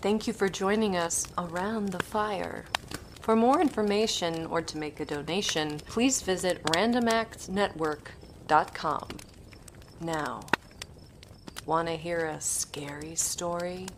Thank you for joining us around the fire. For more information or to make a donation, please visit randomactsnetwork.com. Now, want to hear a scary story?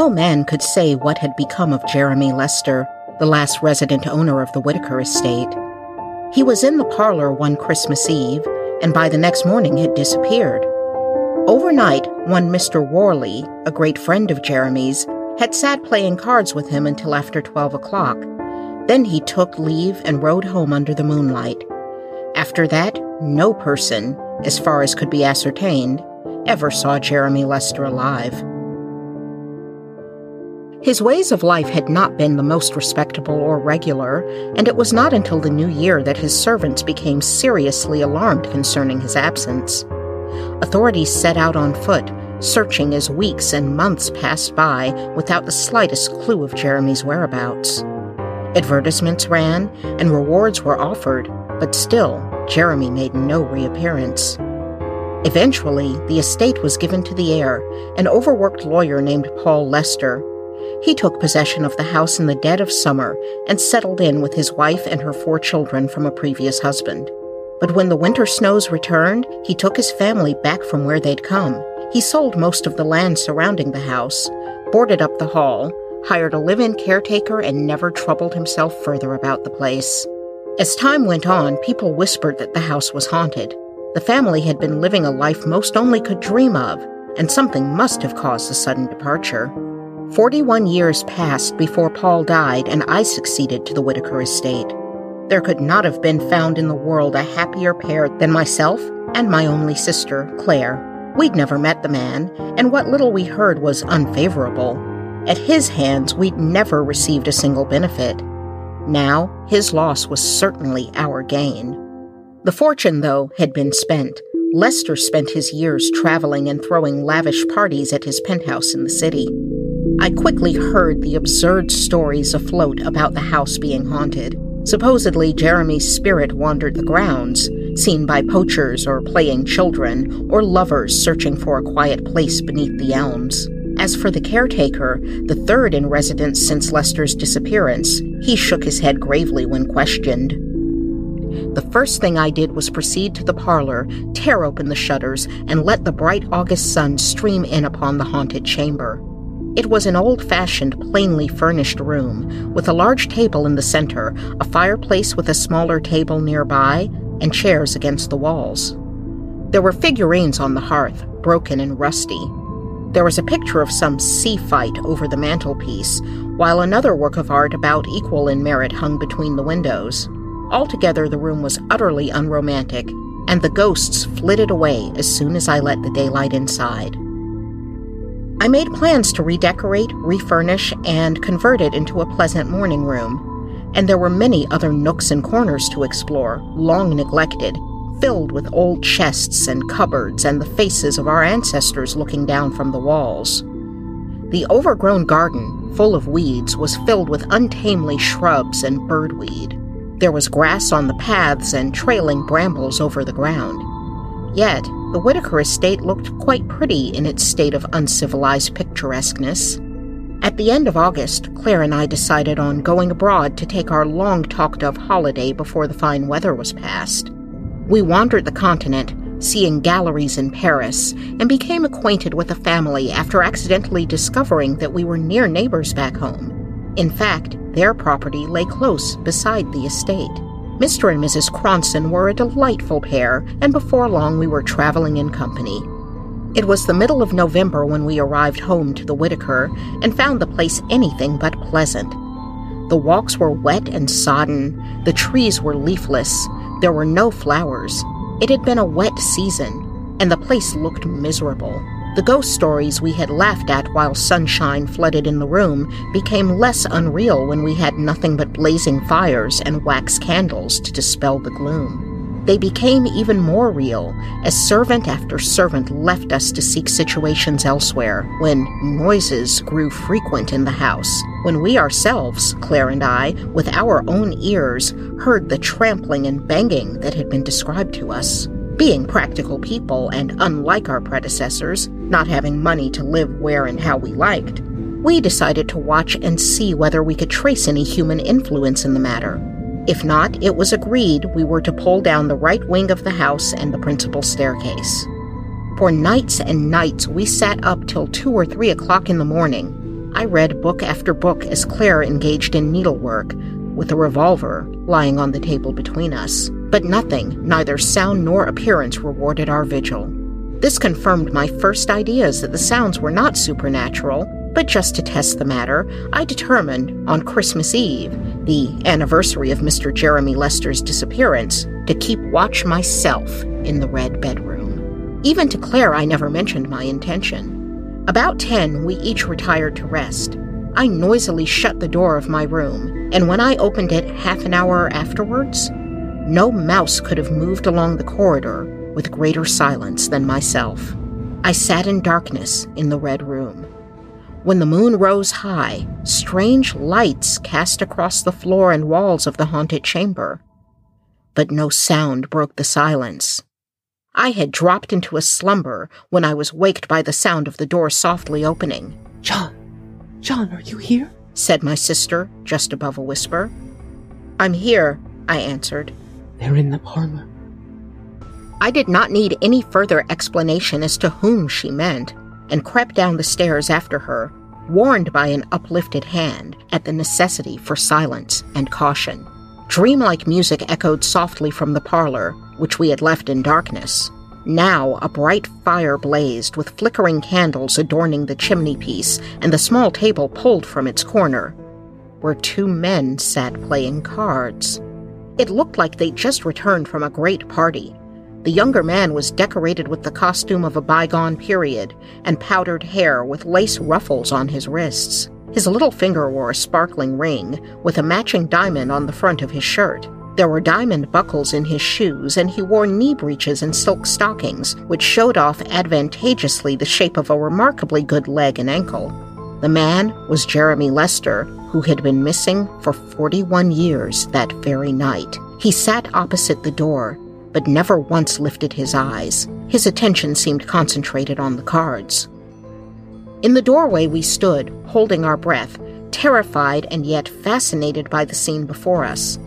No man could say what had become of Jeremy Lester, the last resident owner of the Whitaker estate. He was in the parlor one Christmas Eve, and by the next morning had disappeared. Overnight, one Mr. Worley, a great friend of Jeremy's, had sat playing cards with him until after 12 o'clock. Then he took leave and rode home under the moonlight. After that, no person, as far as could be ascertained, ever saw Jeremy Lester alive. His ways of life had not been the most respectable or regular, and it was not until the new year that his servants became seriously alarmed concerning his absence. Authorities set out on foot, searching as weeks and months passed by without the slightest clue of Jeremy's whereabouts. Advertisements ran, and rewards were offered, but still, Jeremy made no reappearance. Eventually, the estate was given to the heir, an overworked lawyer named Paul Lester, he took possession of the house in the dead of summer and settled in with his wife and her four children from a previous husband. But when the winter snows returned, he took his family back from where they'd come. He sold most of the land surrounding the house, boarded up the hall, hired a live in caretaker, and never troubled himself further about the place. As time went on, people whispered that the house was haunted. The family had been living a life most only could dream of, and something must have caused the sudden departure. 41 years passed before Paul died and I succeeded to the Whitaker estate. There could not have been found in the world a happier pair than myself and my only sister, Claire. We'd never met the man, and what little we heard was unfavorable. At his hands, we'd never received a single benefit. Now, his loss was certainly our gain. The fortune, though, had been spent. Lester spent his years traveling and throwing lavish parties at his penthouse in the city. I quickly heard the absurd stories afloat about the house being haunted. Supposedly, Jeremy's spirit wandered the grounds, seen by poachers or playing children, or lovers searching for a quiet place beneath the elms. As for the caretaker, the third in residence since Lester's disappearance, he shook his head gravely when questioned. The first thing I did was proceed to the parlor, tear open the shutters, and let the bright August sun stream in upon the haunted chamber. It was an old fashioned, plainly furnished room, with a large table in the center, a fireplace with a smaller table nearby, and chairs against the walls. There were figurines on the hearth, broken and rusty. There was a picture of some sea fight over the mantelpiece, while another work of art about equal in merit hung between the windows. Altogether, the room was utterly unromantic, and the ghosts flitted away as soon as I let the daylight inside. I made plans to redecorate, refurnish, and convert it into a pleasant morning room. And there were many other nooks and corners to explore, long neglected, filled with old chests and cupboards and the faces of our ancestors looking down from the walls. The overgrown garden, full of weeds, was filled with untamely shrubs and birdweed. There was grass on the paths and trailing brambles over the ground. Yet, the Whitaker estate looked quite pretty in its state of uncivilized picturesqueness. At the end of August, Claire and I decided on going abroad to take our long talked of holiday before the fine weather was past. We wandered the continent, seeing galleries in Paris, and became acquainted with a family after accidentally discovering that we were near neighbors back home. In fact, their property lay close beside the estate. Mr. and Mrs. Cronson were a delightful pair, and before long we were traveling in company. It was the middle of November when we arrived home to the Whitaker and found the place anything but pleasant. The walks were wet and sodden, the trees were leafless, there were no flowers. It had been a wet season, and the place looked miserable. The ghost stories we had laughed at while sunshine flooded in the room became less unreal when we had nothing but blazing fires and wax candles to dispel the gloom. they became even more real as servant after servant left us to seek situations elsewhere when noises grew frequent in the house, when we ourselves, Claire and I, with our own ears, heard the trampling and banging that had been described to us. Being practical people and unlike our predecessors, not having money to live where and how we liked, we decided to watch and see whether we could trace any human influence in the matter. If not, it was agreed we were to pull down the right wing of the house and the principal staircase. For nights and nights, we sat up till two or three o'clock in the morning. I read book after book as Claire engaged in needlework, with a revolver lying on the table between us. But nothing, neither sound nor appearance, rewarded our vigil. This confirmed my first ideas that the sounds were not supernatural, but just to test the matter, I determined on Christmas Eve, the anniversary of Mr. Jeremy Lester's disappearance, to keep watch myself in the red bedroom. Even to Claire, I never mentioned my intention. About 10, we each retired to rest. I noisily shut the door of my room, and when I opened it half an hour afterwards, no mouse could have moved along the corridor with greater silence than myself. I sat in darkness in the red room. When the moon rose high, strange lights cast across the floor and walls of the haunted chamber. But no sound broke the silence. I had dropped into a slumber when I was waked by the sound of the door softly opening. John, John, are you here? said my sister, just above a whisper. I'm here, I answered. They're in the parlor. I did not need any further explanation as to whom she meant and crept down the stairs after her, warned by an uplifted hand at the necessity for silence and caution. Dreamlike music echoed softly from the parlor, which we had left in darkness. Now a bright fire blazed, with flickering candles adorning the chimney piece and the small table pulled from its corner, where two men sat playing cards. It looked like they'd just returned from a great party, the younger man was decorated with the costume of a bygone period and powdered hair with lace ruffles on his wrists. His little finger wore a sparkling ring with a matching diamond on the front of his shirt. There were diamond buckles in his shoes, and he wore knee breeches and silk stockings, which showed off advantageously the shape of a remarkably good leg and ankle. The man was Jeremy Lester, who had been missing for 41 years that very night. He sat opposite the door, but never once lifted his eyes. His attention seemed concentrated on the cards. In the doorway we stood, holding our breath, terrified and yet fascinated by the scene before us.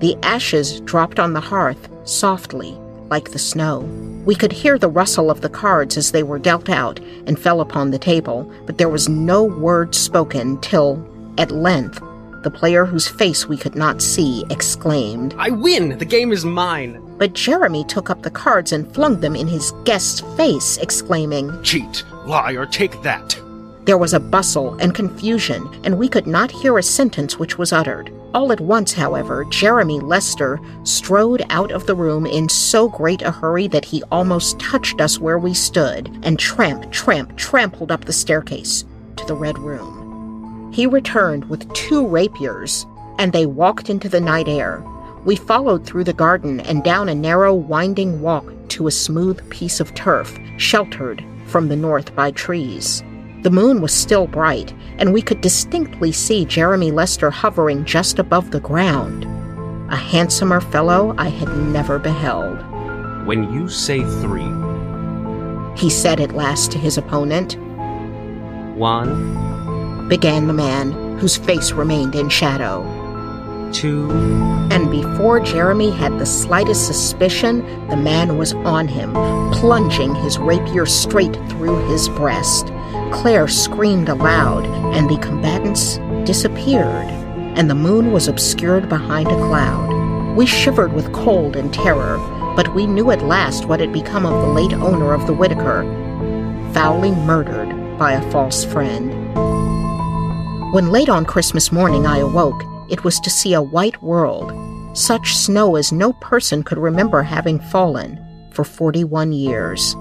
The ashes dropped on the hearth softly, like the snow. We could hear the rustle of the cards as they were dealt out and fell upon the table, but there was no word spoken till, at length, the player whose face we could not see exclaimed, I win! The game is mine! But Jeremy took up the cards and flung them in his guest's face, exclaiming, Cheat! Liar! Take that! There was a bustle and confusion, and we could not hear a sentence which was uttered. All at once, however, Jeremy Lester strode out of the room in so great a hurry that he almost touched us where we stood, and tramp, tramp, trampled up the staircase to the Red Room. He returned with two rapiers, and they walked into the night air. We followed through the garden and down a narrow, winding walk to a smooth piece of turf, sheltered from the north by trees. The moon was still bright, and we could distinctly see Jeremy Lester hovering just above the ground. A handsomer fellow I had never beheld. When you say three, he said at last to his opponent. One, began the man, whose face remained in shadow. Two. And before Jeremy had the slightest suspicion, the man was on him, plunging his rapier straight through his breast. Claire screamed aloud, and the combatants disappeared, and the moon was obscured behind a cloud. We shivered with cold and terror, but we knew at last what had become of the late owner of the Whitaker, foully murdered by a false friend. When late on Christmas morning I awoke, it was to see a white world, such snow as no person could remember having fallen for 41 years.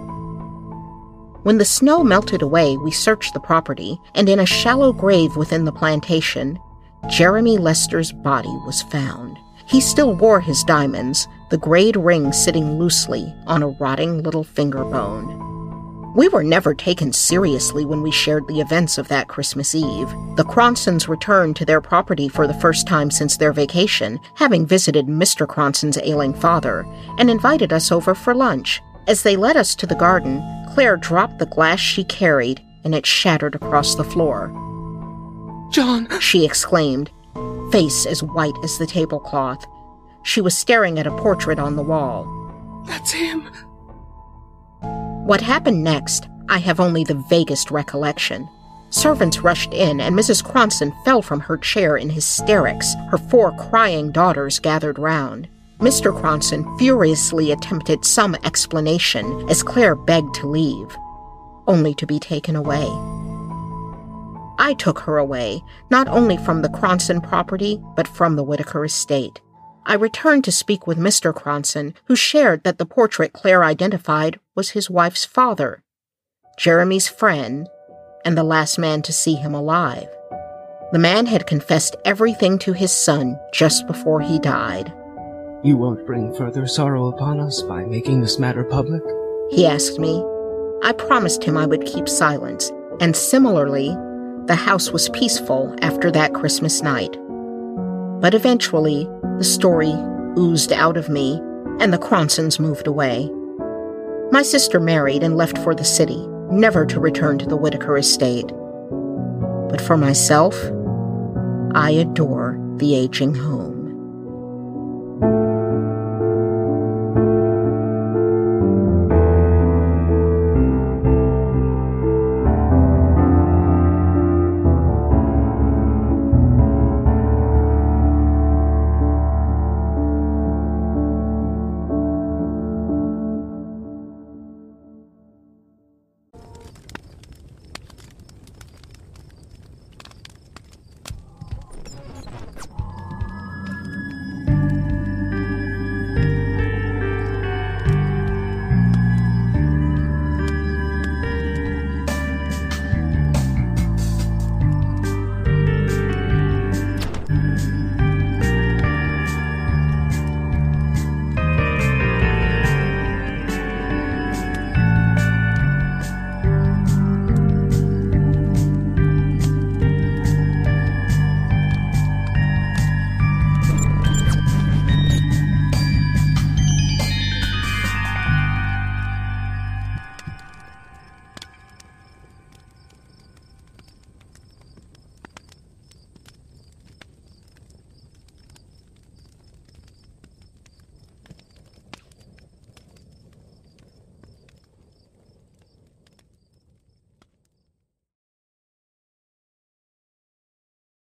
When the snow melted away, we searched the property, and in a shallow grave within the plantation, Jeremy Lester's body was found. He still wore his diamonds, the grayed ring sitting loosely on a rotting little finger bone. We were never taken seriously when we shared the events of that Christmas Eve. The Cronsons returned to their property for the first time since their vacation, having visited Mr. Cronson's ailing father, and invited us over for lunch. As they led us to the garden, Claire dropped the glass she carried, and it shattered across the floor. John! She exclaimed, face as white as the tablecloth. She was staring at a portrait on the wall. That's him! What happened next, I have only the vaguest recollection. Servants rushed in, and Mrs. Cronson fell from her chair in hysterics. Her four crying daughters gathered round. Mr. Cronson furiously attempted some explanation as Claire begged to leave, only to be taken away. I took her away, not only from the Cronson property, but from the Whitaker estate. I returned to speak with Mr. Cronson, who shared that the portrait Claire identified was his wife's father, Jeremy's friend, and the last man to see him alive. The man had confessed everything to his son just before he died. You won't bring further sorrow upon us by making this matter public? He asked me. I promised him I would keep silence, and similarly, the house was peaceful after that Christmas night. But eventually, the story oozed out of me, and the Cronsons moved away. My sister married and left for the city, never to return to the Whitaker estate. But for myself, I adore the aging home.